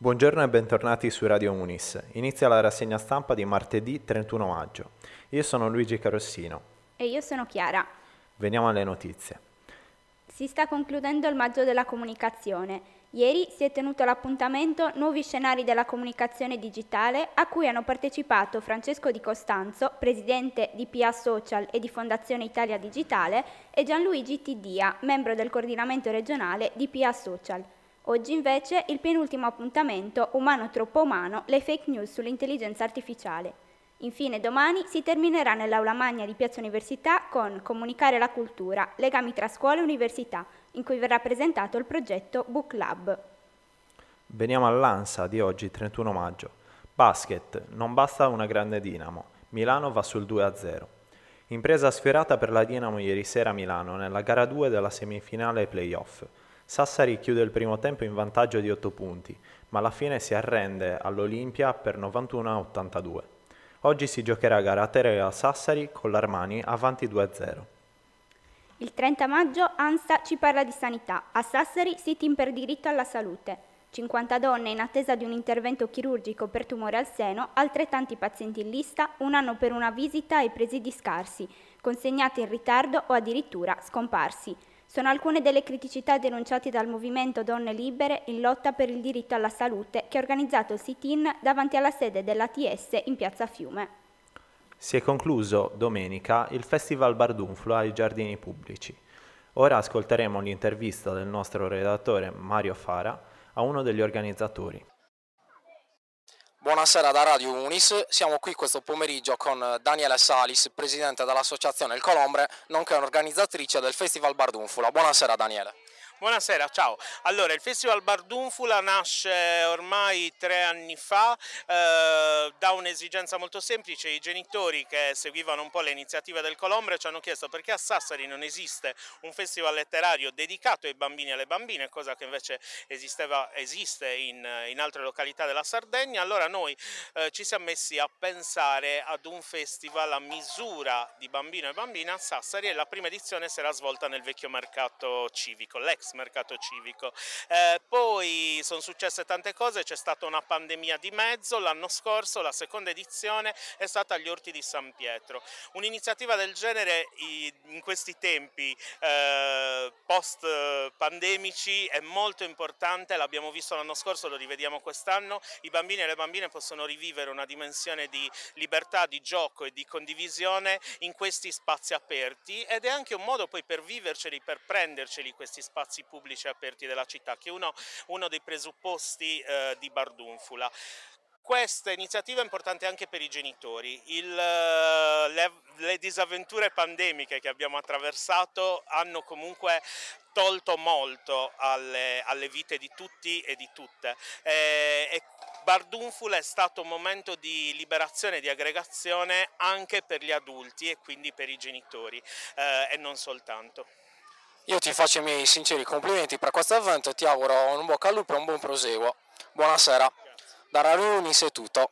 Buongiorno e bentornati su Radio Unis. Inizia la rassegna stampa di martedì 31 maggio. Io sono Luigi Carossino. E io sono Chiara. Veniamo alle notizie. Si sta concludendo il maggio della comunicazione. Ieri si è tenuto l'appuntamento Nuovi scenari della comunicazione digitale a cui hanno partecipato Francesco Di Costanzo, presidente di PA Social e di Fondazione Italia Digitale, e Gianluigi Tiddia, membro del coordinamento regionale di PA Social. Oggi invece il penultimo appuntamento Umano troppo umano, le fake news sull'intelligenza artificiale. Infine domani si terminerà nell'aula magna di Piazza Università con Comunicare la cultura, legami tra scuola e università, in cui verrà presentato il progetto Book Lab. Veniamo all'ANSA di oggi, 31 maggio. Basket, non basta una grande Dinamo. Milano va sul 2-0. Impresa sfiorata per la Dinamo ieri sera a Milano nella gara 2 della semifinale playoff. Sassari chiude il primo tempo in vantaggio di 8 punti, ma alla fine si arrende all'Olimpia per 91 a 82. Oggi si giocherà gara a Terre a Sassari con l'Armani avanti 2-0. Il 30 maggio ANSA ci parla di sanità. A Sassari sit-in per diritto alla salute. 50 donne in attesa di un intervento chirurgico per tumore al seno, altrettanti pazienti in lista, un anno per una visita ai presidi scarsi, consegnati in ritardo o addirittura scomparsi. Sono alcune delle criticità denunciate dal movimento Donne Libere in lotta per il diritto alla salute che ha organizzato il sit-in davanti alla sede dell'ATS in piazza Fiume. Si è concluso domenica il Festival Bardunflo ai giardini pubblici. Ora ascolteremo l'intervista del nostro redattore Mario Fara a uno degli organizzatori. Buonasera da Radio Unis, siamo qui questo pomeriggio con Daniela Salis, presidente dell'associazione Il Colombre, nonché un'organizzatrice del Festival Bardunfula. Buonasera Daniele. Buonasera, ciao. Allora, il Festival Bardunfula nasce ormai tre anni fa eh, da un'esigenza molto semplice. I genitori che seguivano un po' le iniziative del Colombre ci hanno chiesto perché a Sassari non esiste un festival letterario dedicato ai bambini e alle bambine, cosa che invece esisteva, esiste in, in altre località della Sardegna. Allora noi eh, ci siamo messi a pensare ad un festival a misura di bambino e bambina a Sassari e la prima edizione era svolta nel vecchio mercato civico, l'ex mercato civico. Eh, poi sono successe tante cose, c'è stata una pandemia di mezzo, l'anno scorso la seconda edizione è stata agli Orti di San Pietro. Un'iniziativa del genere in questi tempi eh, post pandemici è molto importante, l'abbiamo visto l'anno scorso, lo rivediamo quest'anno, i bambini e le bambine possono rivivere una dimensione di libertà, di gioco e di condivisione in questi spazi aperti ed è anche un modo poi per viverceli, per prenderceli questi spazi spazi pubblici aperti della città, che è uno, uno dei presupposti eh, di Bardunfula. Questa iniziativa è importante anche per i genitori. Il, eh, le, le, disavventure pandemiche che abbiamo attraversato hanno comunque tolto molto alle, alle vite di tutti e di tutte. Eh, e Bardunfula è stato un momento di liberazione di aggregazione anche per gli adulti e quindi per i genitori eh, e non soltanto. Io ti faccio i miei sinceri complimenti per questo evento e ti auguro un bocca al lupo e un buon proseguo. Buonasera. Da è tutto.